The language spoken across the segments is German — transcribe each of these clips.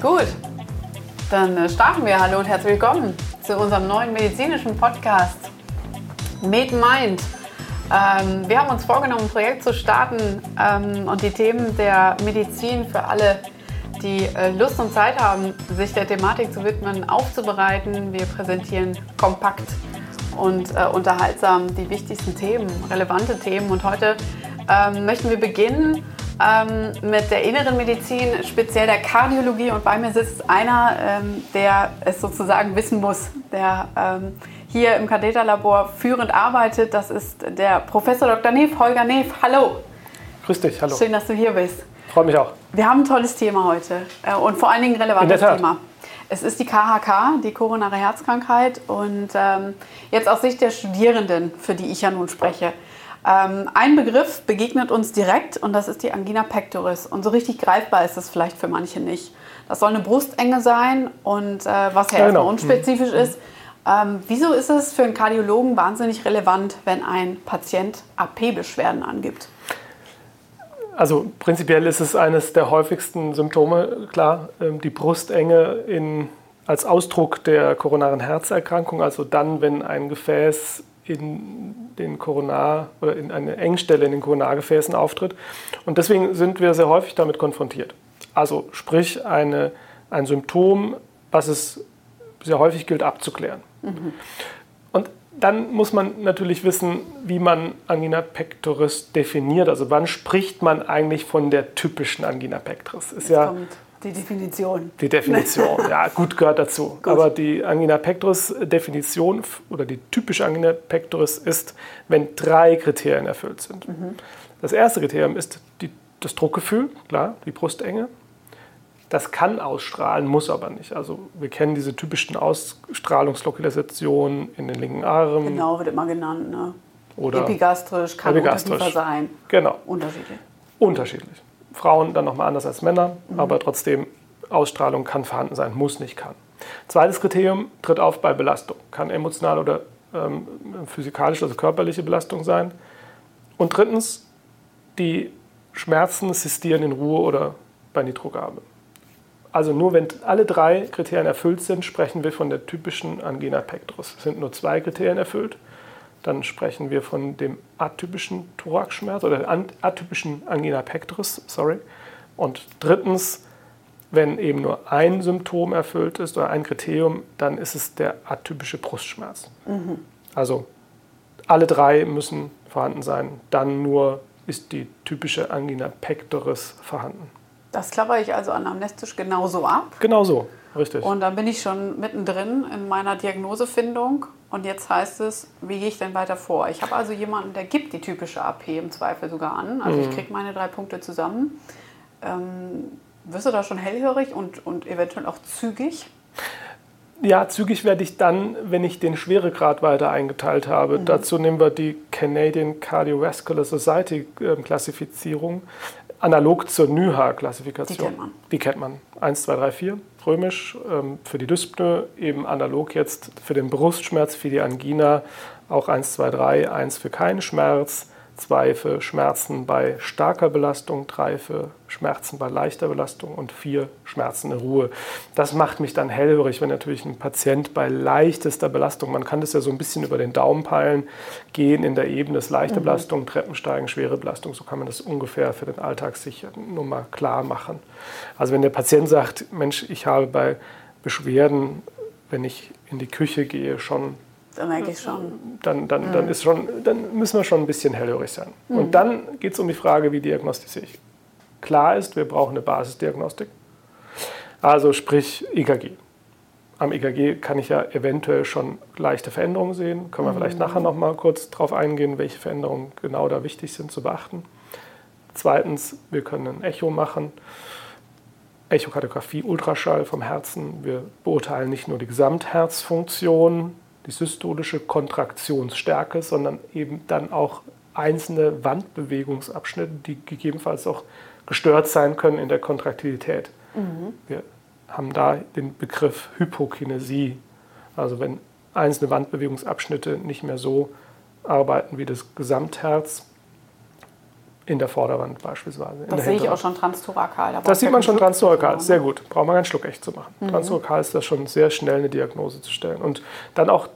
Gut, dann äh, starten wir. Hallo und herzlich willkommen zu unserem neuen medizinischen Podcast Med Mind. Ähm, wir haben uns vorgenommen, ein Projekt zu starten ähm, und die Themen der Medizin für alle, die äh, Lust und Zeit haben, sich der Thematik zu widmen, aufzubereiten. Wir präsentieren kompakt und äh, unterhaltsam die wichtigsten Themen, relevante Themen. Und heute ähm, möchten wir beginnen ähm, mit der inneren Medizin, speziell der Kardiologie. Und bei mir sitzt einer, ähm, der es sozusagen wissen muss, der ähm, hier im Katheterlabor führend arbeitet. Das ist der Professor Dr. Neef, Holger Neef. Hallo. Grüß dich, hallo. Schön, dass du hier bist. Freut mich auch. Wir haben ein tolles Thema heute äh, und vor allen Dingen ein relevantes Thema. Es ist die KHK, die koronare Herzkrankheit. Und ähm, jetzt aus Sicht der Studierenden, für die ich ja nun spreche, ähm, ein Begriff begegnet uns direkt und das ist die Angina pectoris. Und so richtig greifbar ist das vielleicht für manche nicht. Das soll eine Brustenge sein und äh, was ja, genau. unspezifisch mhm. ist. Ähm, wieso ist es für einen Kardiologen wahnsinnig relevant, wenn ein Patient AP-Beschwerden angibt? Also prinzipiell ist es eines der häufigsten Symptome, klar, ähm, die Brustenge in, als Ausdruck der koronaren Herzerkrankung, also dann, wenn ein Gefäß in den Koronar oder in eine Engstelle in den Koronargefäßen auftritt. Und deswegen sind wir sehr häufig damit konfrontiert. Also sprich eine, ein Symptom, was es sehr häufig gilt abzuklären. Mhm. Und dann muss man natürlich wissen, wie man Angina pectoris definiert. Also wann spricht man eigentlich von der typischen Angina pectoris? Ist ja kommt die Definition. Die Definition, ja, gut gehört dazu. Gut. Aber die Angina pectoris Definition oder die typische Angina pectoris ist, wenn drei Kriterien erfüllt sind. Mhm. Das erste Kriterium ist die, das Druckgefühl, klar, die Brustenge. Das kann ausstrahlen, muss aber nicht. Also wir kennen diese typischen Ausstrahlungslokalisationen in den linken Arm. Genau, wird immer genannt. Ne? Oder epigastrisch, kann epigastrisch. sein. Genau. Unterschiedlich. Unterschiedlich. Frauen dann nochmal anders als Männer, mhm. aber trotzdem Ausstrahlung kann vorhanden sein, muss nicht kann. Zweites Kriterium tritt auf bei Belastung. Kann emotional oder ähm, physikalische, also körperliche Belastung sein. Und drittens, die Schmerzen sistieren in Ruhe oder bei Nitrogabe. Also nur wenn alle drei Kriterien erfüllt sind, sprechen wir von der typischen Angina pectoris. Es sind nur zwei Kriterien erfüllt. Dann sprechen wir von dem atypischen Thoraxschmerz oder atypischen Angina pectoris, sorry. Und drittens, wenn eben nur ein Symptom erfüllt ist oder ein Kriterium, dann ist es der atypische Brustschmerz. Mhm. Also alle drei müssen vorhanden sein. Dann nur ist die typische Angina pectoris vorhanden. Das klapper ich also anamnestisch genauso ab. Genau so, richtig. Und dann bin ich schon mittendrin in meiner Diagnosefindung. Und jetzt heißt es, wie gehe ich denn weiter vor? Ich habe also jemanden, der gibt die typische AP im Zweifel sogar an. Also mhm. ich kriege meine drei Punkte zusammen. Ähm, wirst du da schon hellhörig und, und eventuell auch zügig? Ja, zügig werde ich dann, wenn ich den Schweregrad weiter eingeteilt habe. Mhm. Dazu nehmen wir die Canadian Cardiovascular Society ähm, Klassifizierung analog zur NYHA-Klassifikation. Die kennt man. Die kennt man. 1, 2, 3, 4, römisch. Ähm, für die Dyspnoe eben analog jetzt für den Brustschmerz, für die Angina auch 1, 2, 3, 1 für keinen Schmerz, zwei für Schmerzen bei starker Belastung, drei für Schmerzen bei leichter Belastung und vier Schmerzen in Ruhe. Das macht mich dann hellhörig, wenn natürlich ein Patient bei leichtester Belastung, man kann das ja so ein bisschen über den Daumen peilen, gehen in der Ebene des leichte mhm. Belastung, Treppensteigen, schwere Belastung, so kann man das ungefähr für den Alltag sich nur mal klar machen. Also wenn der Patient sagt, Mensch, ich habe bei Beschwerden, wenn ich in die Küche gehe, schon dann merke ich schon. Dann, dann, dann, mhm. ist schon, dann müssen wir schon ein bisschen hellhörig sein. Mhm. Und dann geht es um die Frage, wie diagnostiziere ich. Klar ist, wir brauchen eine Basisdiagnostik. Also sprich EKG. Am EKG kann ich ja eventuell schon leichte Veränderungen sehen. Können wir mhm. vielleicht nachher noch mal kurz darauf eingehen, welche Veränderungen genau da wichtig sind zu beachten. Zweitens, wir können ein Echo machen. Echokardiographie, Ultraschall vom Herzen. Wir beurteilen nicht nur die Gesamtherzfunktion, die systolische Kontraktionsstärke, sondern eben dann auch einzelne Wandbewegungsabschnitte, die gegebenenfalls auch gestört sein können in der Kontraktilität. Mhm. Wir haben da den Begriff Hypokinesie, also wenn einzelne Wandbewegungsabschnitte nicht mehr so arbeiten wie das Gesamtherz, in der Vorderwand beispielsweise. Das sehe ich auch schon transthorakal. Da das sieht man schon transthorakal, sehr gut. Braucht man keinen Schluck echt zu machen. Mhm. Transthorakal ist das schon sehr schnell eine Diagnose zu stellen. Und dann auch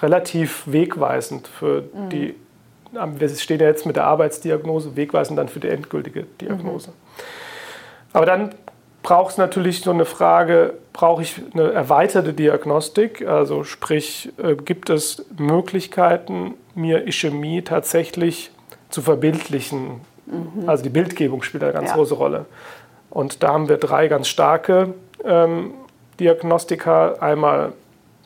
relativ wegweisend für mhm. die, wir stehen ja jetzt mit der Arbeitsdiagnose, wegweisend dann für die endgültige Diagnose. Mhm. Aber dann braucht es natürlich so eine Frage, brauche ich eine erweiterte Diagnostik? Also sprich, äh, gibt es Möglichkeiten, mir Ischämie tatsächlich zu verbildlichen. Mhm. Also die Bildgebung spielt eine ganz ja. große Rolle. Und da haben wir drei ganz starke ähm, Diagnostika. Einmal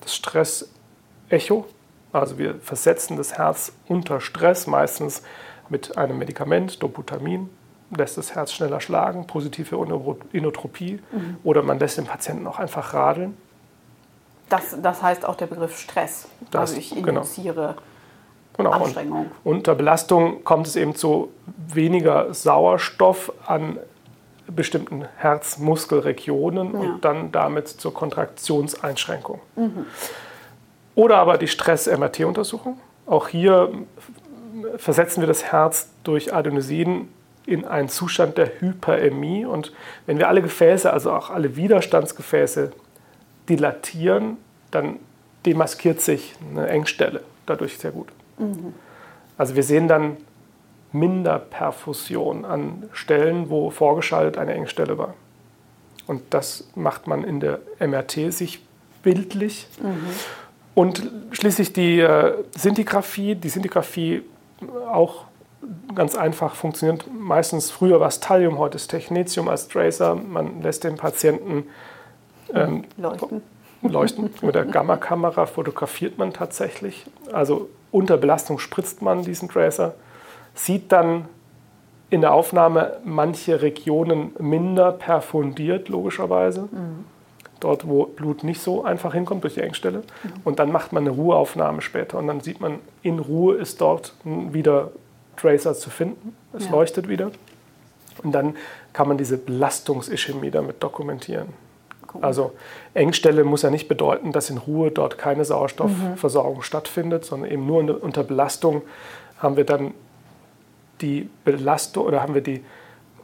das Stress-Echo. Also wir versetzen das Herz unter Stress, meistens mit einem Medikament, Doputamin, lässt das Herz schneller schlagen, positive Inotropie. Mhm. Oder man lässt den Patienten auch einfach radeln. Das, das heißt auch der Begriff Stress. Das, also ich genau. induziere genau. Genau. Anstrengung. Und unter Belastung kommt es eben zu weniger Sauerstoff an bestimmten Herzmuskelregionen ja. und dann damit zur Kontraktionseinschränkung. Mhm. Oder aber die Stress-MRT-Untersuchung. Auch hier versetzen wir das Herz durch Adenosin in einen Zustand der Hyperämie. Und wenn wir alle Gefäße, also auch alle Widerstandsgefäße, dilatieren, dann demaskiert sich eine Engstelle dadurch sehr gut. Mhm. Also wir sehen dann Minderperfusion an Stellen, wo vorgeschaltet eine Engstelle war. Und das macht man in der MRT sich bildlich. Mhm. Und schließlich die äh, Sintigraphie. Die Sintigraphie auch ganz einfach funktioniert. Meistens früher war es Thallium, heute ist Technetium als Tracer. Man lässt den Patienten ähm, leuchten. leuchten. Mit der Gammakamera fotografiert man tatsächlich. Also unter Belastung spritzt man diesen Tracer, sieht dann in der Aufnahme manche Regionen minder perfundiert, logischerweise. Mhm. Dort, wo Blut nicht so einfach hinkommt durch die Engstelle. Mhm. Und dann macht man eine Ruheaufnahme später. Und dann sieht man, in Ruhe ist dort wieder Tracer zu finden. Es ja. leuchtet wieder. Und dann kann man diese Belastungsischämie damit dokumentieren. Cool. Also Engstelle muss ja nicht bedeuten, dass in Ruhe dort keine Sauerstoffversorgung mhm. stattfindet, sondern eben nur unter Belastung haben wir dann die Belastung oder haben wir die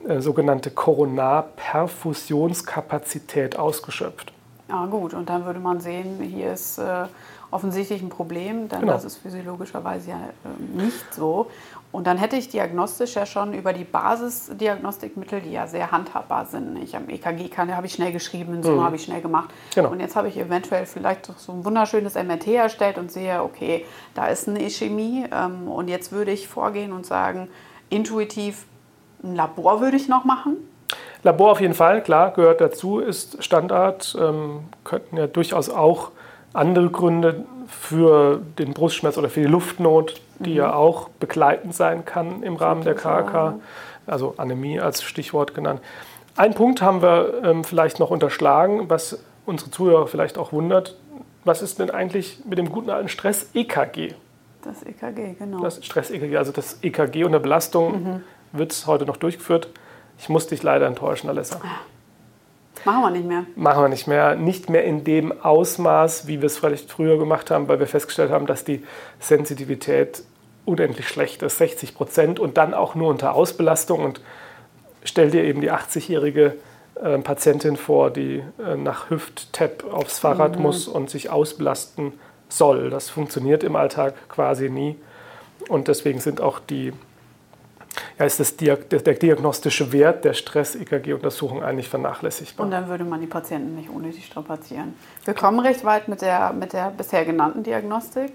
äh, sogenannte Koronarperfusionskapazität ausgeschöpft. Ja gut, und dann würde man sehen, hier ist äh, offensichtlich ein Problem, denn genau. das ist physiologischerweise ja äh, nicht so. Und dann hätte ich diagnostisch ja schon über die Basisdiagnostikmittel, die ja sehr handhabbar sind. Ich am EKG kann, habe ich schnell geschrieben, Summe mhm. habe ich schnell gemacht. Genau. Und jetzt habe ich eventuell vielleicht so ein wunderschönes MRT erstellt und sehe, okay, da ist eine Ischämie. Ähm, und jetzt würde ich vorgehen und sagen, intuitiv ein Labor würde ich noch machen. Labor auf jeden Fall, klar, gehört dazu, ist Standard. Ähm, könnten ja durchaus auch andere Gründe für den Brustschmerz oder für die Luftnot die mhm. ja auch begleitend sein kann im Rahmen der KK, also Anämie als Stichwort genannt. Ein Punkt haben wir ähm, vielleicht noch unterschlagen, was unsere Zuhörer vielleicht auch wundert. Was ist denn eigentlich mit dem guten alten Stress-EKG? Das EKG, genau. Das Stress-EKG, also das EKG unter Belastung mhm. wird heute noch durchgeführt. Ich muss dich leider enttäuschen, Alessa. Ah. Machen wir nicht mehr. Machen wir nicht mehr. Nicht mehr in dem Ausmaß, wie wir es vielleicht früher gemacht haben, weil wir festgestellt haben, dass die Sensitivität unendlich schlecht ist, 60 Prozent und dann auch nur unter Ausbelastung. Und stell dir eben die 80-jährige äh, Patientin vor, die äh, nach Hüft-Tap aufs Fahrrad mhm. muss und sich ausbelasten soll. Das funktioniert im Alltag quasi nie. Und deswegen sind auch die ja, ist das der, der diagnostische Wert der Stress-EKG-Untersuchung eigentlich vernachlässigbar. Und dann würde man die Patienten nicht unnötig strapazieren. Wir kommen recht weit mit der, mit der bisher genannten Diagnostik.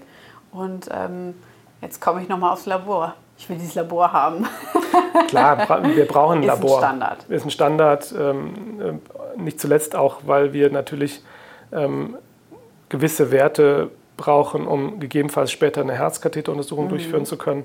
Und ähm, jetzt komme ich nochmal aufs Labor. Ich will dieses Labor haben. Klar, wir brauchen ein Labor. Ist ein Standard. Ist ein Standard. Ähm, äh, nicht zuletzt auch, weil wir natürlich ähm, gewisse Werte brauchen, um gegebenenfalls später eine Herzkatheteruntersuchung mhm. durchführen zu können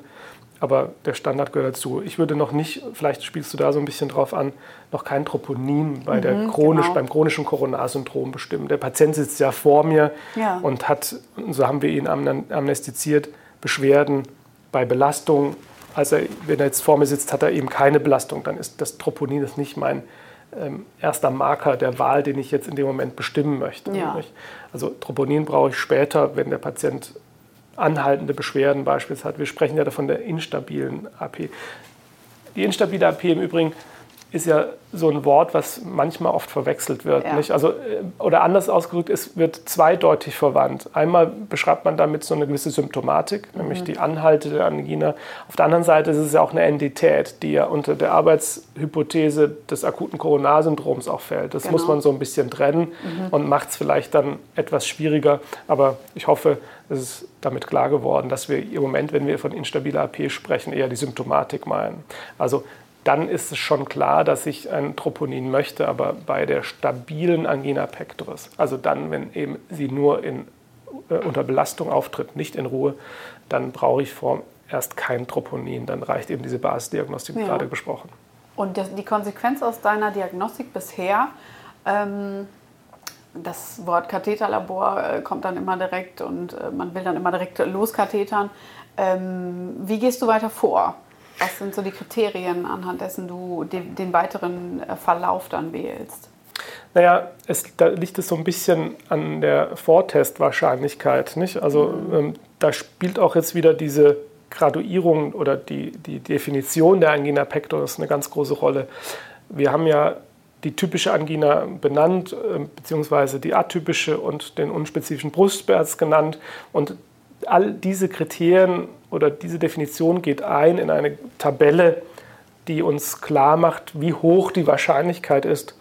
aber der Standard gehört dazu. Ich würde noch nicht, vielleicht spielst du da so ein bisschen drauf an, noch kein Troponin bei mhm, der chronisch, genau. beim chronischen Koronarsyndrom bestimmen. Der Patient sitzt ja vor mir ja. und hat, so haben wir ihn amnestiziert, Beschwerden bei Belastung. Also wenn er jetzt vor mir sitzt, hat er eben keine Belastung. Dann ist das Troponin ist nicht mein ähm, erster Marker der Wahl, den ich jetzt in dem Moment bestimmen möchte. Ja. Also Troponin brauche ich später, wenn der Patient anhaltende Beschwerden beispielsweise hat. Wir sprechen ja davon der instabilen AP. die instabile AP im Übrigen ist ja so ein Wort, was manchmal oft verwechselt wird. Ja. Nicht? Also, äh, oder anders ausgedrückt, es wird zweideutig verwandt. Einmal beschreibt man damit so eine gewisse Symptomatik, mhm. nämlich die Anhalte der Angina. Auf der anderen Seite ist es ja auch eine Entität, die ja unter der Arbeitshypothese des akuten Koronarsyndroms auch fällt. Das genau. muss man so ein bisschen trennen mhm. und macht es vielleicht dann etwas schwieriger. Aber ich hoffe, es ist damit klar geworden, dass wir im Moment, wenn wir von instabiler AP sprechen, eher die Symptomatik meinen. Also dann ist es schon klar, dass ich ein Troponin möchte, aber bei der stabilen Angina pectoris, also dann, wenn eben sie nur in, äh, unter Belastung auftritt, nicht in Ruhe, dann brauche ich vorerst kein Troponin. Dann reicht eben diese Basisdiagnostik, wie ja. gerade besprochen. Und die Konsequenz aus deiner Diagnostik bisher, ähm, das Wort Katheterlabor äh, kommt dann immer direkt und äh, man will dann immer direkt loskathetern. Ähm, wie gehst du weiter vor? Was sind so die Kriterien, anhand dessen du den, den weiteren äh, Verlauf dann wählst? Naja, es, da liegt es so ein bisschen an der Vortestwahrscheinlichkeit. Nicht? Also mhm. ähm, da spielt auch jetzt wieder diese Graduierung oder die, die Definition der Angina pectoris eine ganz große Rolle. Wir haben ja die typische Angina benannt, äh, beziehungsweise die atypische und den unspezifischen Brustschmerz genannt. Und all diese Kriterien oder diese Definition geht ein in eine Tabelle, die uns klar macht, wie hoch die Wahrscheinlichkeit ist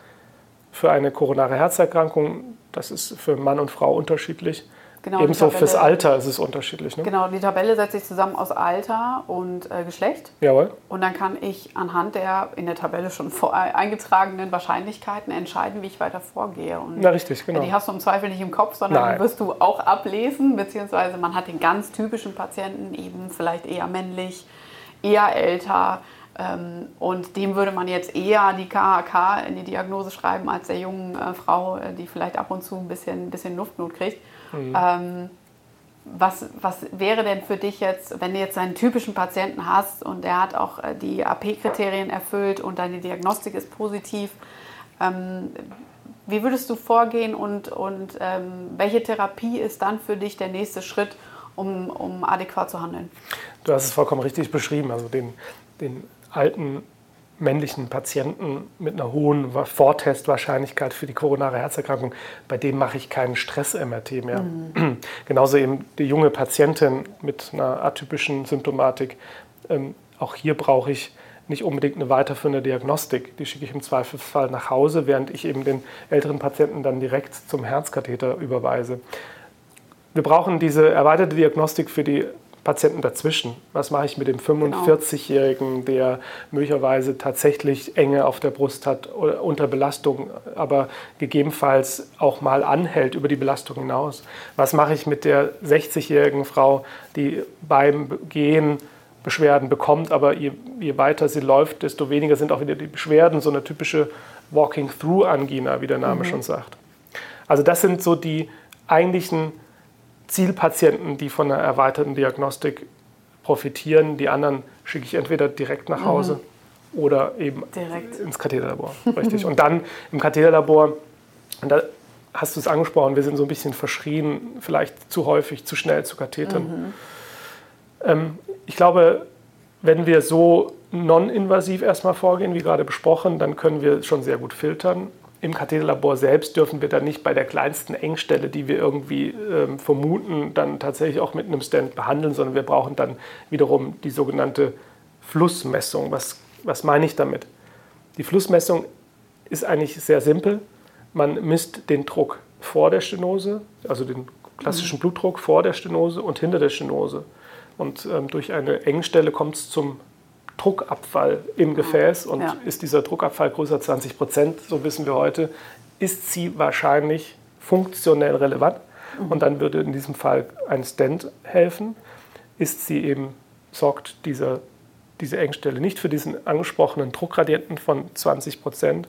für eine koronare Herzerkrankung. Das ist für Mann und Frau unterschiedlich. Genau, Ebenso fürs Alter ist es unterschiedlich. Ne? Genau, die Tabelle setzt sich zusammen aus Alter und äh, Geschlecht. Jawohl. Und dann kann ich anhand der in der Tabelle schon äh, eingetragenen Wahrscheinlichkeiten entscheiden, wie ich weiter vorgehe. Und Na, richtig, genau. Die hast du im Zweifel nicht im Kopf, sondern Nein. die wirst du auch ablesen, beziehungsweise man hat den ganz typischen Patienten eben vielleicht eher männlich, eher älter. Ähm, und dem würde man jetzt eher die KHK in die Diagnose schreiben, als der jungen äh, Frau, äh, die vielleicht ab und zu ein bisschen, ein bisschen Luftnot kriegt. Mhm. Ähm, was, was wäre denn für dich jetzt, wenn du jetzt einen typischen Patienten hast und der hat auch äh, die AP-Kriterien erfüllt und deine Diagnostik ist positiv, ähm, wie würdest du vorgehen und, und ähm, welche Therapie ist dann für dich der nächste Schritt, um, um adäquat zu handeln? Du hast es vollkommen richtig beschrieben. Also den, den alten männlichen Patienten mit einer hohen Vortestwahrscheinlichkeit für die koronare Herzerkrankung, bei dem mache ich keinen Stress-MRT mehr. Mhm. Genauso eben die junge Patientin mit einer atypischen Symptomatik. Ähm, auch hier brauche ich nicht unbedingt eine weiterführende Diagnostik. Die schicke ich im Zweifelsfall nach Hause, während ich eben den älteren Patienten dann direkt zum Herzkatheter überweise. Wir brauchen diese erweiterte Diagnostik für die Patienten dazwischen. Was mache ich mit dem 45-Jährigen, der möglicherweise tatsächlich Enge auf der Brust hat unter Belastung, aber gegebenenfalls auch mal anhält über die Belastung hinaus? Was mache ich mit der 60-jährigen Frau, die beim Gehen Beschwerden bekommt, aber je, je, weiter sie läuft, desto weniger sind auch wieder die Beschwerden, so eine typische Walking-Through-Angina, wie der Name mhm. schon sagt. Also das sind so die eigentlichen Zielpatienten, die von einer erweiterten Diagnostik profitieren. Die anderen schicke ich entweder direkt nach Hause mhm. oder eben direkt. ins Katheterlabor. Richtig. Und dann im Katheterlabor, und da hast du es angesprochen, wir sind so ein bisschen verschrien, vielleicht zu häufig, zu schnell zu kathetern. Mhm. Ähm, ich glaube, wenn wir so non-invasiv erstmal vorgehen, wie gerade besprochen, dann können wir schon sehr gut filtern. Im Katheterlabor selbst dürfen wir dann nicht bei der kleinsten Engstelle, die wir irgendwie ähm, vermuten, dann tatsächlich auch mit einem Stent behandeln, sondern wir brauchen dann wiederum die sogenannte Flussmessung. Was, was meine ich damit? Die Flussmessung ist eigentlich sehr simpel. Man misst den Druck vor der Stenose, also den klassischen mhm. Blutdruck vor der Stenose und hinter der Stenose. Und ähm, durch eine Engstelle kommt es zum Druckabfall im Gefäß und ja. ist dieser Druckabfall größer 20 Prozent, so wissen wir heute, ist sie wahrscheinlich funktionell relevant mhm. und dann würde in diesem Fall ein Stent helfen. Ist sie eben, sorgt dieser, diese Engstelle nicht für diesen angesprochenen Druckgradienten von 20 Prozent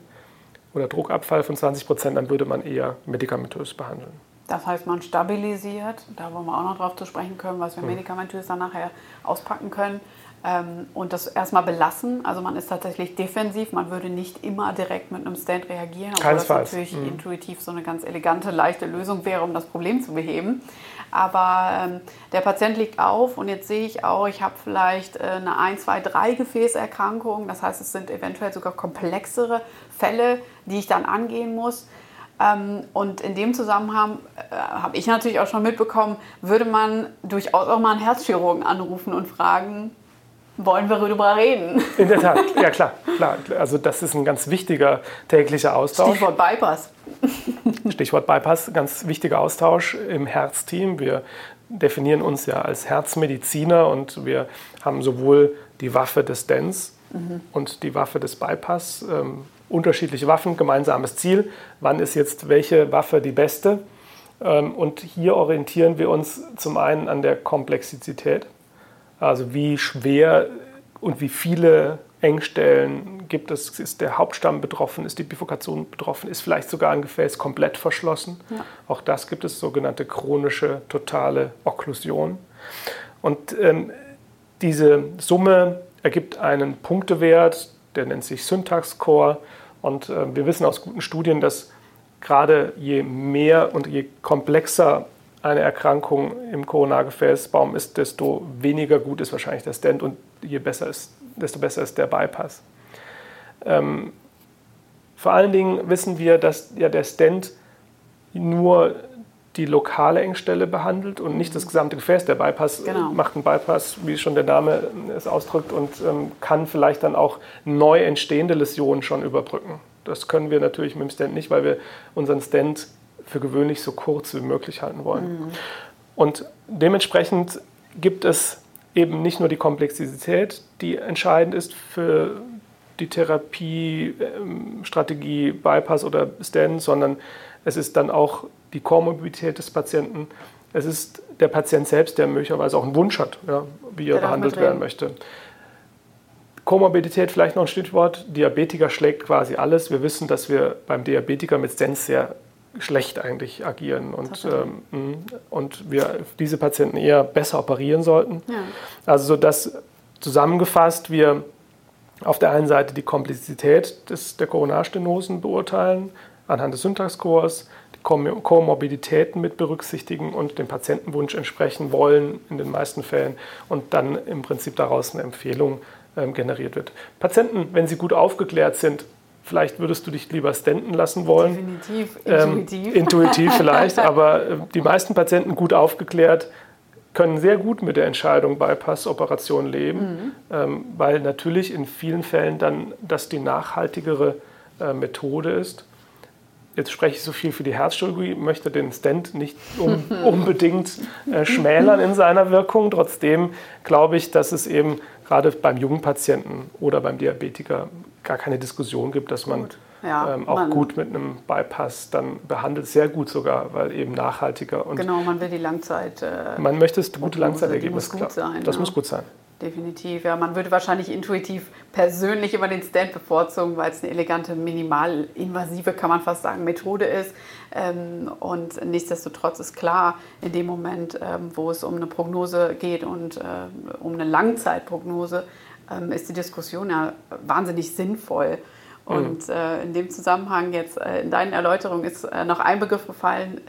oder Druckabfall von 20 Prozent, dann würde man eher medikamentös behandeln. Das heißt, man stabilisiert, da wollen wir auch noch drauf zu sprechen können, was wir mhm. medikamentös dann nachher auspacken können. Ähm, und das erstmal belassen. Also man ist tatsächlich defensiv, man würde nicht immer direkt mit einem Stand reagieren, obwohl das natürlich mhm. intuitiv so eine ganz elegante, leichte Lösung wäre, um das Problem zu beheben. Aber ähm, der Patient liegt auf und jetzt sehe ich auch, ich habe vielleicht äh, eine 1, 2, 3 Gefäßerkrankung. Das heißt, es sind eventuell sogar komplexere Fälle, die ich dann angehen muss. Ähm, und in dem Zusammenhang äh, habe ich natürlich auch schon mitbekommen, würde man durchaus auch mal einen Herzchirurgen anrufen und fragen, wollen wir darüber reden? In der Tat, ja klar, klar. Also das ist ein ganz wichtiger täglicher Austausch. Stichwort Bypass. Stichwort Bypass, ganz wichtiger Austausch im Herzteam. Wir definieren uns ja als Herzmediziner und wir haben sowohl die Waffe des Stents mhm. und die Waffe des Bypass. Ähm, unterschiedliche Waffen, gemeinsames Ziel. Wann ist jetzt welche Waffe die beste? Ähm, und hier orientieren wir uns zum einen an der Komplexität also wie schwer und wie viele Engstellen gibt es? Ist der Hauptstamm betroffen? Ist die Bifurkation betroffen? Ist vielleicht sogar ein Gefäß komplett verschlossen? Ja. Auch das gibt es, sogenannte chronische totale Okklusion. Und ähm, diese Summe ergibt einen Punktewert, der nennt sich Syntax-Score. Und äh, wir wissen aus guten Studien, dass gerade je mehr und je komplexer eine Erkrankung im Koronargefäßbaum ist, desto weniger gut ist wahrscheinlich der Stent und je besser ist, desto besser ist der Bypass. Ähm, vor allen Dingen wissen wir, dass ja der Stent nur die lokale Engstelle behandelt und nicht das gesamte Gefäß. Der Bypass genau. macht einen Bypass, wie schon der Name es ausdrückt, und ähm, kann vielleicht dann auch neu entstehende Läsionen schon überbrücken. Das können wir natürlich mit dem Stent nicht, weil wir unseren Stent für gewöhnlich so kurz wie möglich halten wollen. Mhm. Und dementsprechend gibt es eben nicht nur die Komplexität, die entscheidend ist für die Therapiestrategie ähm, Bypass oder Stent, sondern es ist dann auch die Komorbidität des Patienten. Es ist der Patient selbst, der möglicherweise auch einen Wunsch hat, ja, wie er behandelt werden möchte. Komorbidität vielleicht noch ein Stichwort. Diabetiker schlägt quasi alles. Wir wissen, dass wir beim Diabetiker mit Stents sehr schlecht eigentlich agieren und, ähm, mm, und wir diese Patienten eher besser operieren sollten. Ja. Also so dass zusammengefasst wir auf der einen Seite die Komplexität des, der Koronarstenosen beurteilen, anhand des Syntaxkurs, die Komorbiditäten mit berücksichtigen und dem Patientenwunsch entsprechen wollen in den meisten Fällen und dann im Prinzip daraus eine Empfehlung ähm, generiert wird. Patienten, wenn sie gut aufgeklärt sind, Vielleicht würdest du dich lieber stenten lassen wollen. Definitiv, intuitiv. Ähm, intuitiv vielleicht, aber äh, die meisten Patienten gut aufgeklärt können sehr gut mit der Entscheidung Bypass-Operation leben, mhm. ähm, weil natürlich in vielen Fällen dann das die nachhaltigere äh, Methode ist. Jetzt spreche ich so viel für die Herzchirurgie, möchte den Stent nicht um, unbedingt äh, schmälern in seiner Wirkung. Trotzdem glaube ich, dass es eben gerade beim jungen Patienten oder beim Diabetiker gar keine Diskussion gibt, dass man ja, ähm, auch man, gut mit einem Bypass dann behandelt, sehr gut sogar, weil eben nachhaltiger und genau, man will die Langzeit. Äh, man möchte das gute Langzeitergebnis. Muss gut sein, das ja. muss gut sein. Definitiv, ja. Man würde wahrscheinlich intuitiv persönlich immer den Stand bevorzugen, weil es eine elegante, minimalinvasive, kann man fast sagen, Methode ist. Ähm, und nichtsdestotrotz ist klar, in dem Moment, ähm, wo es um eine Prognose geht und äh, um eine Langzeitprognose, ähm, ist die Diskussion ja wahnsinnig sinnvoll. Und äh, in dem Zusammenhang jetzt äh, in deinen Erläuterungen ist noch ein Begriff gefallen,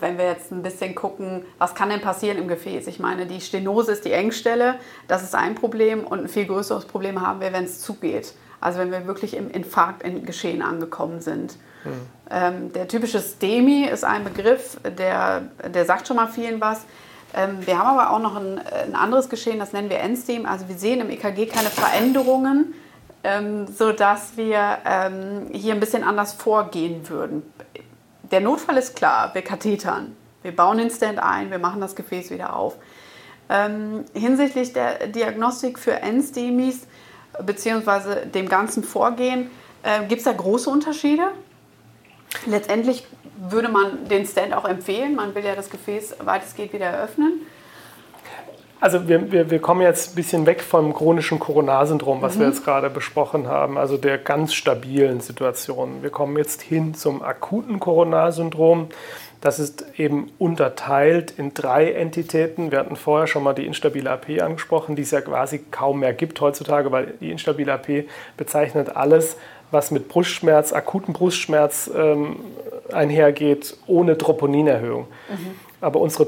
wenn wir jetzt ein bisschen gucken, was kann denn passieren im Gefäß? Ich meine, die Stenose ist die Engstelle, das ist ein Problem und ein viel größeres Problem haben wir, wenn es zugeht. Also wenn wir wirklich im Infarktgeschehen angekommen sind. Mhm. Ähm, der typische STEMI ist ein Begriff, der, der sagt schon mal vielen was. Ähm, wir haben aber auch noch ein, ein, anderes Geschehen, das nennen wir Endstem. Also wir sehen im EKG keine Veränderungen, ähm, sodass wir ähm, hier ein bisschen anders vorgehen würden. Der Notfall ist klar, wir kathetern. Wir bauen den Stand ein, wir machen das Gefäß wieder auf. Ähm, hinsichtlich der Diagnostik für Endstemis bzw. dem ganzen Vorgehen, äh, gibt es da große Unterschiede? Letztendlich würde man den Stand auch empfehlen. Man will ja das Gefäß weitestgehend wieder eröffnen. Also wir, wir, wir kommen jetzt ein bisschen weg vom chronischen Coronarsyndrom, was mhm. wir jetzt gerade besprochen haben, also der ganz stabilen Situation. Wir kommen jetzt hin zum akuten Coronarsyndrom. Das ist eben unterteilt in drei Entitäten. Wir hatten vorher schon mal die instabile AP angesprochen, die es ja quasi kaum mehr gibt heutzutage, weil die instabile AP bezeichnet alles, was mit Brustschmerz, akuten Brustschmerz ähm, einhergeht, ohne Troponinerhöhung. Mhm. Aber unsere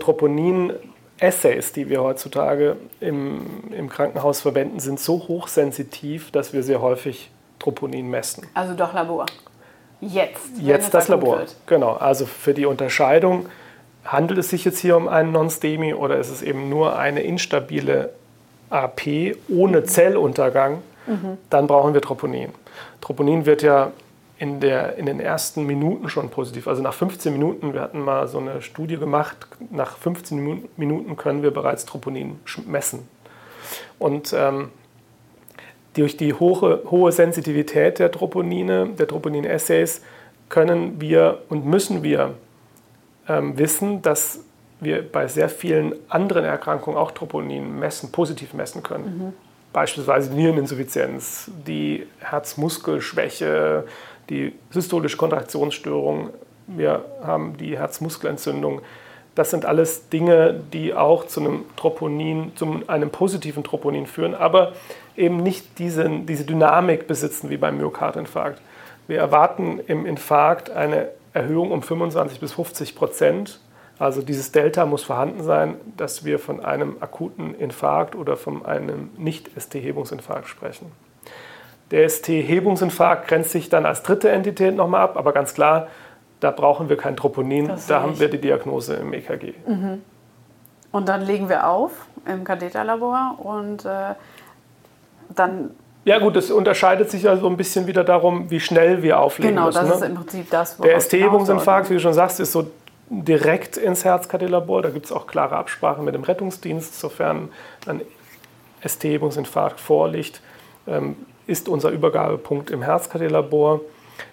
Troponin-Assays, die wir heutzutage im, im Krankenhaus verwenden, sind so hochsensitiv, dass wir sehr häufig Troponin messen. Also doch Labor. Jetzt. Jetzt das Labor. Wird. Genau. Also für die Unterscheidung, handelt es sich jetzt hier um einen Non-STEMI oder ist es eben nur eine instabile AP ohne mhm. Zelluntergang, mhm. dann brauchen wir Troponin. Troponin wird ja in, der, in den ersten Minuten schon positiv. Also nach 15 Minuten, wir hatten mal so eine Studie gemacht, nach 15 Minuten können wir bereits Troponin messen. Und ähm, durch die hohe, hohe Sensitivität der Troponine, der Troponin-Assays, können wir und müssen wir ähm, wissen, dass wir bei sehr vielen anderen Erkrankungen auch Troponin messen, positiv messen können. Mhm. Beispielsweise Niereninsuffizienz, die Herzmuskelschwäche, die systolische Kontraktionsstörung, wir haben die Herzmuskelentzündung. Das sind alles Dinge, die auch zu einem Troponin, zu einem positiven Troponin führen, aber eben nicht diese, diese Dynamik besitzen wie beim Myokardinfarkt. Wir erwarten im Infarkt eine Erhöhung um 25 bis 50 Prozent. Also dieses Delta muss vorhanden sein, dass wir von einem akuten Infarkt oder von einem Nicht-ST-Hebungsinfarkt sprechen. Der ST-Hebungsinfarkt grenzt sich dann als dritte Entität nochmal ab, aber ganz klar, da brauchen wir kein Troponin, da haben wir die Diagnose im EKG. Mhm. Und dann legen wir auf im Katheterlabor und äh, dann. Ja, gut, das unterscheidet sich ja so ein bisschen wieder darum, wie schnell wir auflegen. Genau, müssen, das ne? ist im Prinzip das, Der ST-Hebungsinfarkt, wie du schon sagst, ist so direkt ins Herzkatheterlabor. Da gibt es auch klare Absprachen mit dem Rettungsdienst, sofern ein ST-Hebungsinfarkt vorliegt. Ähm, ist unser Übergabepunkt im Herzkatheterlabor,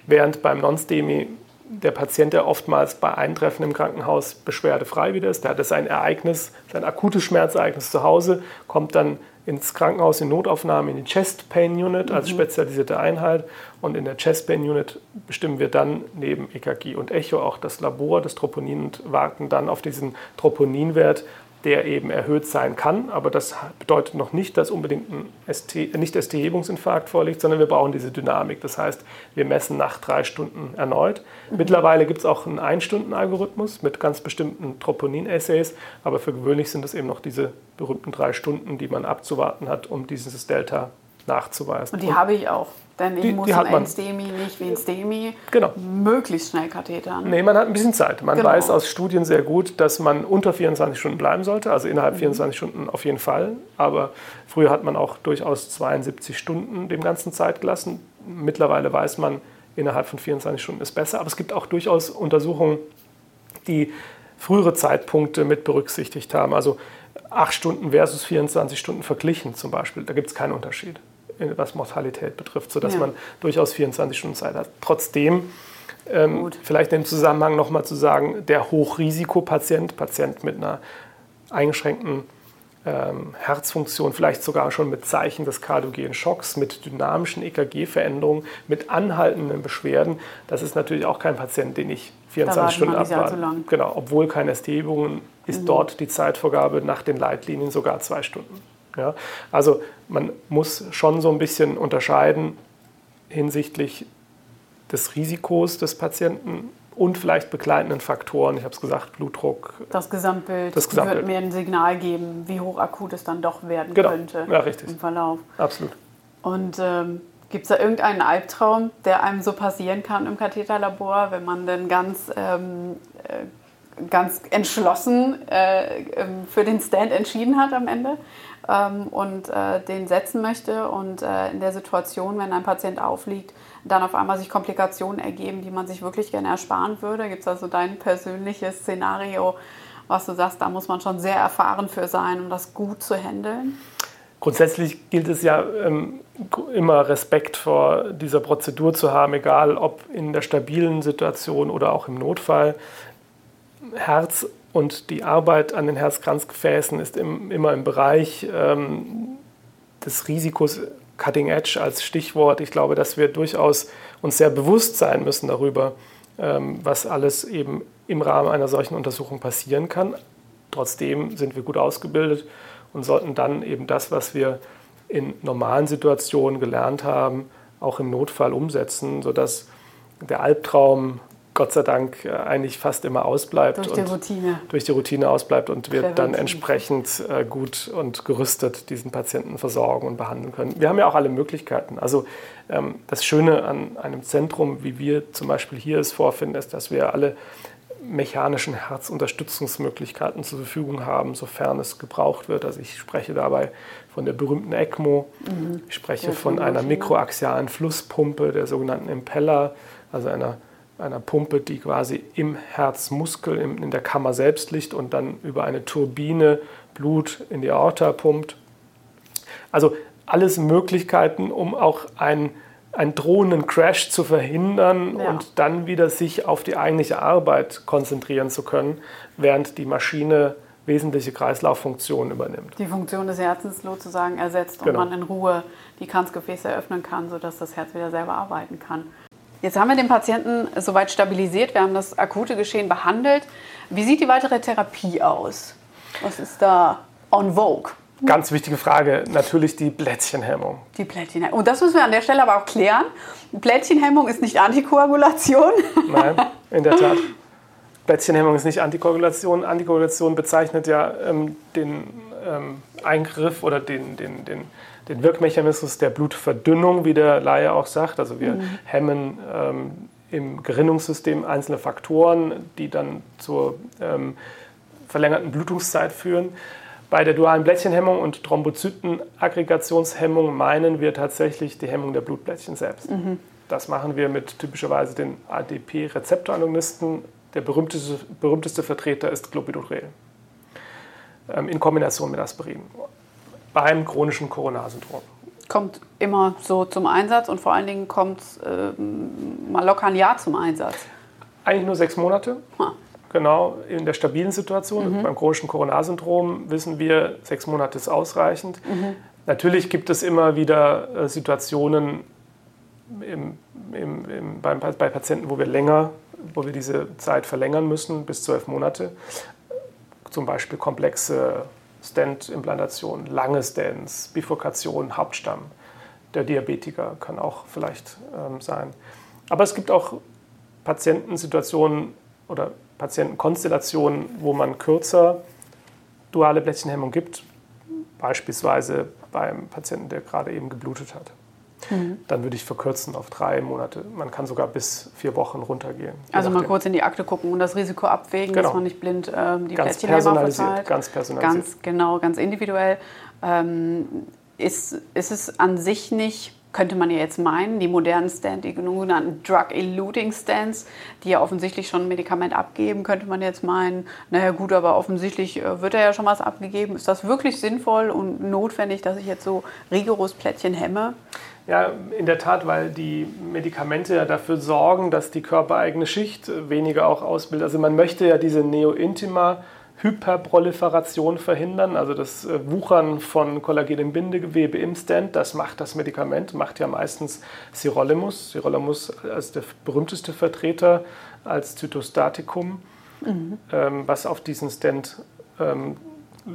während beim Non-STEMI der Patient, der oftmals bei Eintreffen im Krankenhaus beschwerdefrei wieder ist, der hat sein Ereignis, sein akutes Schmerzereignis zu Hause, kommt dann ins Krankenhaus in Notaufnahme in die Chest Pain Unit als mhm. spezialisierte Einheit und in der Chest Pain Unit bestimmen wir dann neben EKG und Echo auch das Labor des Troponin und warten dann auf diesen Troponinwert der eben erhöht sein kann. Aber das bedeutet noch nicht, dass unbedingt ein ST, nicht ST-Hebungsinfarkt vorliegt, sondern wir brauchen diese Dynamik. Das heißt, wir messen nach drei Stunden erneut. Mittlerweile gibt es auch einen Ein-Stunden-Algorithmus mit ganz bestimmten Troponin-Assays, aber für gewöhnlich sind es eben noch diese berühmten drei Stunden, die man abzuwarten hat, um dieses Delta nachzuweisen. Und die habe ich auch. Denn ich die, muss die ein STEMI nicht wie ein STEMI genau. möglichst schnell kathetern. Nee, man hat ein bisschen Zeit. Man genau. weiß aus Studien sehr gut, dass man unter 24 Stunden bleiben sollte, also innerhalb mhm. 24 Stunden auf jeden Fall. Aber früher hat man auch durchaus 72 Stunden dem ganzen Zeit gelassen. Mittlerweile weiß man, innerhalb von 24 Stunden ist besser. Aber es gibt auch durchaus Untersuchungen, die frühere Zeitpunkte mit berücksichtigt haben. Also 8 Stunden versus 24 Stunden verglichen zum Beispiel. Da gibt es keinen Unterschied was Mortalität betrifft, sodass ja. man durchaus 24 Stunden Zeit hat. Trotzdem, ähm, vielleicht im Zusammenhang nochmal zu sagen, der Hochrisikopatient, Patient mit einer eingeschränkten ähm, Herzfunktion, vielleicht sogar schon mit Zeichen des kardiogenen Schocks, mit dynamischen EKG-Veränderungen, mit anhaltenden Beschwerden, das ist natürlich auch kein Patient, den ich 24 Stunden abwarte. Genau, obwohl keine ST-Übungen ist mhm. dort die Zeitvorgabe nach den Leitlinien sogar zwei Stunden. Ja? Also man muss schon so ein bisschen unterscheiden hinsichtlich des Risikos des Patienten und vielleicht begleitenden Faktoren. Ich habe es gesagt, Blutdruck. Das Gesamtbild, das Gesamtbild wird mir ein Signal geben, wie hoch akut es dann doch werden genau. könnte ja, richtig. im Verlauf. Absolut. Und ähm, gibt es da irgendeinen Albtraum, der einem so passieren kann im Katheterlabor, wenn man dann ganz, ähm, äh, ganz entschlossen äh, ähm, für den Stand entschieden hat am Ende? ähm, und äh, den setzen möchte und äh, in der Situation, wenn ein Patient aufliegt, dann auf einmal sich Komplikationen ergeben, die man sich wirklich gerne ersparen würde. Gibt es also dein persönliches Szenario, was du sagst, da muss man schon sehr erfahren für sein, um das gut zu handeln? Grundsätzlich gilt es ja ähm, immer Respekt vor dieser Prozedur zu haben, egal ob in der stabilen Situation oder auch im Notfall. Herz und die Arbeit an den Herzkranzgefäßen ist im, immer im Bereich ähm, des Risikos Cutting Edge als Stichwort. Ich glaube, dass wir durchaus uns sehr bewusst sein müssen darüber, ähm, was alles eben im Rahmen einer solchen Untersuchung passieren kann. Trotzdem sind wir gut ausgebildet und sollten dann eben das, was wir in normalen Situationen gelernt haben, auch im Notfall umsetzen, sodass der Albtraum Gott sei Dank äh, eigentlich fast immer ausbleibt. Durch die Routine. Durch die Routine ausbleibt und wir dann entsprechend äh, gut und gerüstet diesen Patienten versorgen und behandeln können. Wir haben ja auch alle Möglichkeiten. Also ähm, das Schöne an einem Zentrum, wie wir zum Beispiel hier es vorfinden, ist, dass wir alle mechanischen Herzunterstützungsmöglichkeiten zur Verfügung haben, sofern es gebraucht wird. Also ich spreche dabei von der berühmten ECMO, mhm. ich spreche von einer mikroaxialen Flusspumpe, der sogenannten Impeller, also einer, einer Pumpe, die quasi im Herzmuskel, in, der Kammer selbst liegt und dann über eine Turbine Blut in die Aorta pumpt. Also alles Möglichkeiten, um auch ein einen drohenden Crash zu verhindern ja. und dann wieder sich auf die eigentliche Arbeit konzentrieren zu können, während die Maschine wesentliche Kreislauffunktionen übernimmt. Die Funktion des Herzens sozusagen ersetzt genau. und man in Ruhe die Kranzgefäße öffnen kann, sodass das Herz wieder selber arbeiten kann. Jetzt haben wir den Patienten soweit stabilisiert, wir haben das akute Geschehen behandelt. Wie sieht die weitere Therapie aus? Was ist da on vogue? Ganz wichtige Frage, natürlich die Plättchenhemmung. Die Plättchenhemmung. Und das müssen wir an der Stelle aber auch klären. Plättchenhemmung ist nicht Antikoagulation. Nein, in der Tat. Plättchenhemmung ist nicht Antikoagulation. Antikoagulation bezeichnet ja ähm, den ähm, Eingriff oder den, den, den, den Wirkmechanismus der Blutverdünnung, wie der Laie auch sagt. Also wir mhm. hemmen ähm, im Gerinnungssystem einzelne Faktoren, die dann zur ähm, verlängerten Blutungszeit führen. Bei der dualen Blättchenhemmung und Thrombozytenaggregationshemmung meinen wir tatsächlich die Hemmung der Blutblättchen selbst. Mhm. Das machen wir mit typischerweise den ADP-Rezeptoragonisten. Der berühmteste, berühmteste Vertreter ist Clopidogrel in Kombination mit Aspirin beim chronischen Coronarsyndrom. Kommt immer so zum Einsatz und vor allen Dingen kommt äh, mal locker ein Jahr zum Einsatz. Eigentlich nur sechs Monate. Ha. Genau, in der stabilen Situation. Mhm. Beim chronischen Coronarsyndrom wissen wir, sechs Monate ist ausreichend. Mhm. Natürlich gibt es immer wieder äh, Situationen im, im, im, bei, bei Patienten, wo wir länger, wo wir diese Zeit verlängern müssen, bis zwölf Monate. Zum Beispiel komplexe Stent-Implantationen, lange Stents, Bifurkation, Hauptstamm. Der Diabetiker kann auch vielleicht ähm, sein. Aber es gibt auch Patientensituationen oder Patientenkonstellationen, wo man kürzer duale Blättchenhemmung gibt, beispielsweise beim Patienten, der gerade eben geblutet hat. Mhm. Dann würde ich verkürzen auf drei Monate. Man kann sogar bis vier Wochen runtergehen. Also mal kurz in die Akte gucken und das Risiko abwägen, genau. dass man nicht blind ähm, die ganz personalisiert, verteilt. Ganz personalisiert. Ganz genau, ganz individuell. Ähm, ist, ist es an sich nicht könnte man ja jetzt meinen, die modernen Stents, die sogenannten Drug-Eluting Stents, die ja offensichtlich schon ein Medikament abgeben, könnte man jetzt meinen, naja gut, aber offensichtlich äh, wird er ja schon was abgegeben. Ist das wirklich sinnvoll und notwendig, dass ich jetzt so rigoros Plättchen hemme? Ja, in der Tat, weil die Medikamente ja dafür sorgen, dass die körpereigene Schicht weniger auch ausbildet. Also man möchte ja diese Neointima Hyperproliferation verhindern, also das äh, Wuchern von Kollagen im Bindegewebe im Stent. Das macht das Medikament, macht ja meistens Sirolimus. Sirolimus als der berühmteste Vertreter als Zytostatikum, mhm. ähm, was auf diesen Stent ähm,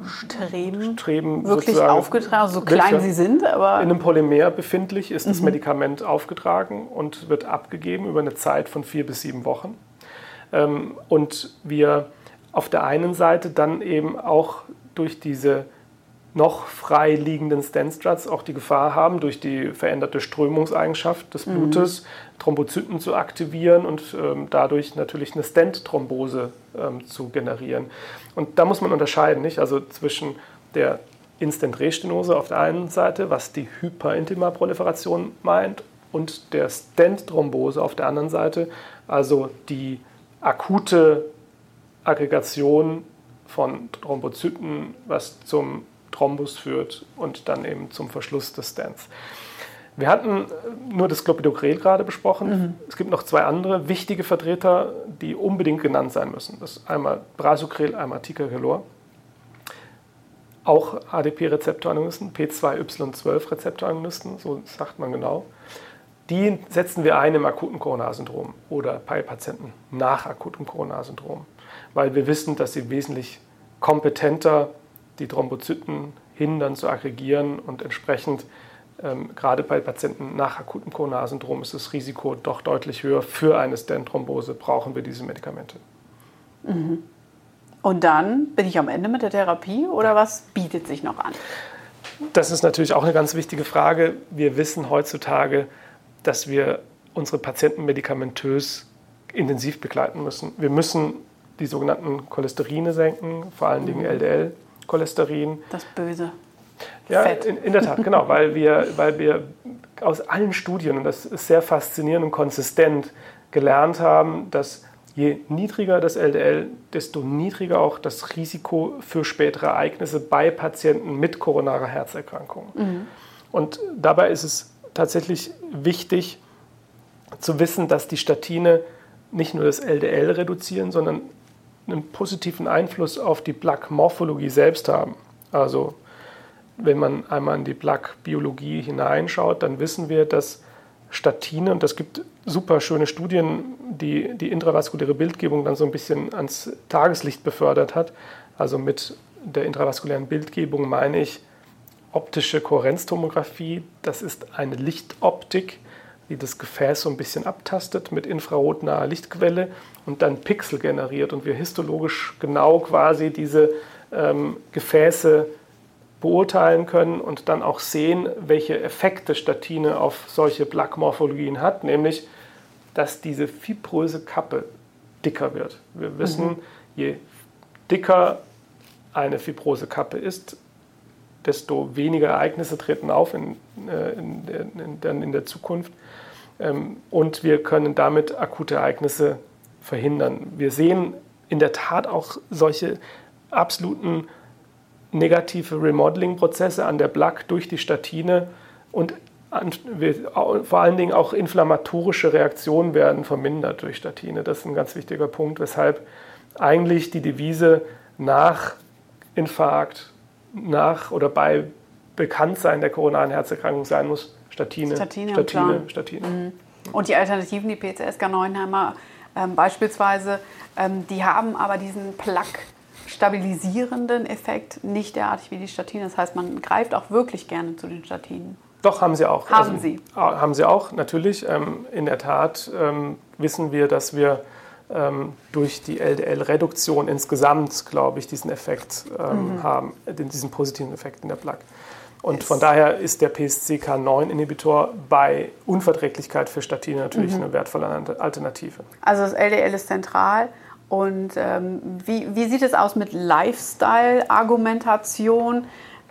Streben, Streben wirklich aufgetragen, so klein sie sind, aber in einem Polymer befindlich ist mhm. das Medikament aufgetragen und wird abgegeben über eine Zeit von vier bis sieben Wochen. Ähm, und wir auf der einen Seite dann eben auch durch diese noch frei liegenden Stenstruts auch die Gefahr haben, durch die veränderte Strömungseigenschaft des mhm. Blutes mhm. Thrombozyten zu aktivieren und ähm, dadurch natürlich eine Stent-Thrombose ähm, zu generieren. Und da muss man unterscheiden, nicht? also zwischen der Instant-Restenose auf der einen Seite, was die Hyperintima-Proliferation meint, und der Stent-Thrombose auf der anderen Seite, also die akute Aggregation von Thrombozyten, was zum Thrombus führt und dann eben zum Verschluss des Stents. Wir hatten nur das Clopidogrel gerade besprochen. Mhm. Es gibt noch zwei andere wichtige Vertreter, die unbedingt genannt sein müssen. Das ist einmal Brasucrel, einmal Ticagrelor. Auch ADP-Rezeptoragonisten, P2Y12-Rezeptoragonisten, so sagt man genau. die setzen wir ein im akuten Coronarsyndrom oder bei Patienten nach akutem Coronarsyndrom, weil wir wissen, dass sie wesentlich kompetenter die Thrombozyten hindern zu aggregieren und entsprechend ähm, gerade bei Patienten nach akutem Coronarsyndrom ist das Risiko doch deutlich höher. Für eine Stent-Thrombose brauchen wir diese Medikamente. Mhm. Und dann bin ich am Ende mit der Therapie oder was bietet sich noch an? Das ist natürlich auch eine ganz wichtige Frage. Wir wissen heutzutage, dass wir unsere Patienten medikamentös intensiv begleiten müssen. Wir müssen die sogenannten Cholesterine senken, vor allen Dingen LDL-Cholesterin. Mhm. Das Böse. Ja, in, in, der Tat, genau, weil wir, weil wir aus allen Studien, und das ist sehr faszinierend und konsistent, gelernt haben, dass je niedriger das LDL, desto niedriger auch das Risiko für spätere Ereignisse bei Patienten mit koronarer Herzerkrankung. Mhm. Und dabei ist es tatsächlich wichtig zu wissen, dass die Statine nicht nur das LDL reduzieren, sondern einen positiven Einfluss auf die Plaque-Morphologie selbst haben. Also wenn man einmal in die Plaque-Biologie hineinschaut, dann wissen wir, dass Statine, und das gibt super schöne Studien, die die intravaskuläre Bildgebung dann so ein bisschen ans Tageslicht befördert hat. Also mit der intravaskulären Bildgebung meine ich optische Kohärenztomographie. Das ist eine Lichtoptik, die das Gefäß so ein bisschen abtastet mit infrarotnaher Lichtquelle und dann Pixel generiert und wir histologisch genau quasi diese ähm, Gefäße beurteilen können und dann auch sehen, welche Effekte Statine auf solche Plaque-Morphologien hat, nämlich dass diese fibröse Kappe dicker wird. Wir wissen, mhm. je dicker eine fibrose Kappe ist, desto weniger Ereignisse treten auf in, äh, in, in, in der Zukunft. Ähm, und wir können damit akute Ereignisse verhindern. Wir sehen in der Tat auch solche absoluten negative Remodeling-Prozesse an der Plaque durch die Statine und vor allen Dingen auch inflammatorische Reaktionen werden vermindert durch Statine. Das ist ein ganz wichtiger Punkt, weshalb eigentlich die Devise nach Infarkt, nach oder bei Bekanntsein der koronaren Herzerkrankung sein muss, Statine, Statine, Statine, Statine. Mhm. Und die Alternativen, die PCSK9-Hämmer ähm, beispielsweise, ähm, die haben aber diesen Plaque stabilisierenden Effekt, nicht derartig wie die Statine. Das heißt, man greift auch wirklich gerne zu den Statinen. Doch, haben sie auch. Haben also, sie. Haben sie auch, natürlich. Ähm, in der Tat ähm, wissen wir, dass wir ähm, durch die LDL-Reduktion insgesamt, glaube ich, diesen Effekt ähm, mhm. haben, diesen positiven Effekt in der Plaque. Und von daher ist der PSCK9-Inhibitor bei Unverträglichkeit für Statine natürlich mhm. eine wertvolle Alternative. Also das LDL ist zentral. Und ähm, wie, wie sieht es aus mit Lifestyle-Argumentation?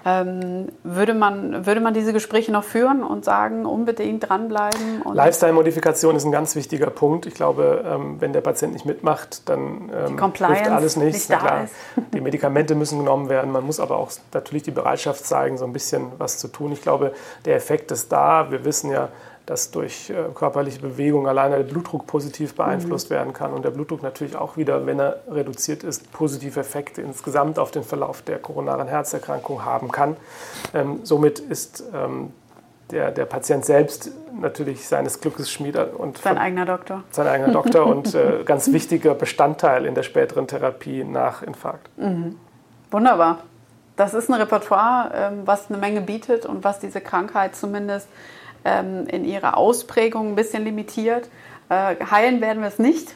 Ähm, würde, man, würde man diese Gespräche noch führen und sagen, unbedingt dranbleiben? Lifestyle-Modifikation ist ein ganz wichtiger Punkt. Ich glaube, ähm, wenn der Patient nicht mitmacht, dann ähm, hilft alles nichts. Nicht klar, die Medikamente müssen genommen werden. Man muss aber auch natürlich die Bereitschaft zeigen, so ein bisschen was zu tun. Ich glaube, der Effekt ist da. Wir wissen ja, dass durch äh, körperliche Bewegung alleine der Blutdruck positiv beeinflusst mhm. werden kann und der Blutdruck natürlich auch wieder, wenn er reduziert ist, positive Effekte insgesamt auf den Verlauf der koronaren Herzerkrankung haben kann. Ähm, somit ist ähm, der, der Patient selbst natürlich seines Glückes Schmied und sein eigener Doktor. Sein eigener Doktor und äh, ganz wichtiger Bestandteil in der späteren Therapie nach Infarkt. Mhm. Wunderbar. Das ist ein Repertoire, ähm, was eine Menge bietet und was diese Krankheit zumindest ähm, in ihrer Ausprägung ein bisschen limitiert. Äh, heilen werden wir es nicht.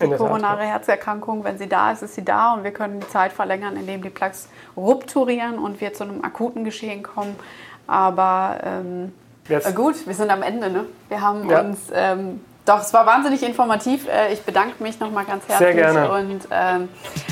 Die koronare Herzerkrankung, wenn sie da ist, ist sie da und wir können die Zeit verlängern, indem die Plaques rupturieren und wir zu einem akuten Geschehen kommen. Aber ähm, äh, gut, wir sind am Ende. Ne? Wir haben ja. uns, ähm, doch, es war wahnsinnig informativ. Äh, ich bedanke mich nochmal ganz herzlich Sehr gerne. und ähm,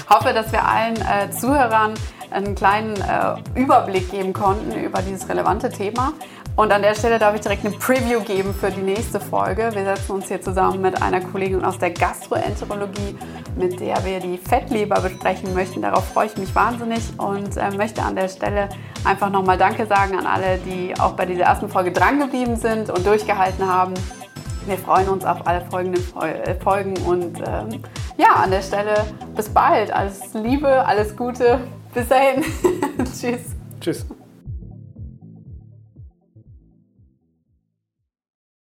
hoffe, dass wir allen äh, Zuhörern einen kleinen äh, Überblick geben konnten über dieses relevante Thema. Und an der Stelle darf ich direkt eine Preview geben für die nächste Folge. Wir setzen uns hier zusammen mit einer Kollegin aus der Gastroenterologie, mit der wir die Fettleber besprechen möchten. Darauf freue ich mich wahnsinnig und äh, möchte an der Stelle einfach nochmal Danke sagen an alle, die auch bei dieser ersten Folge drangeblieben sind und durchgehalten haben. Wir freuen uns auf alle folgenden äh, Folgen und ähm, ja, an der Stelle bis bald. Alles Liebe, alles Gute. Bis dahin. Tschüss. Tschüss.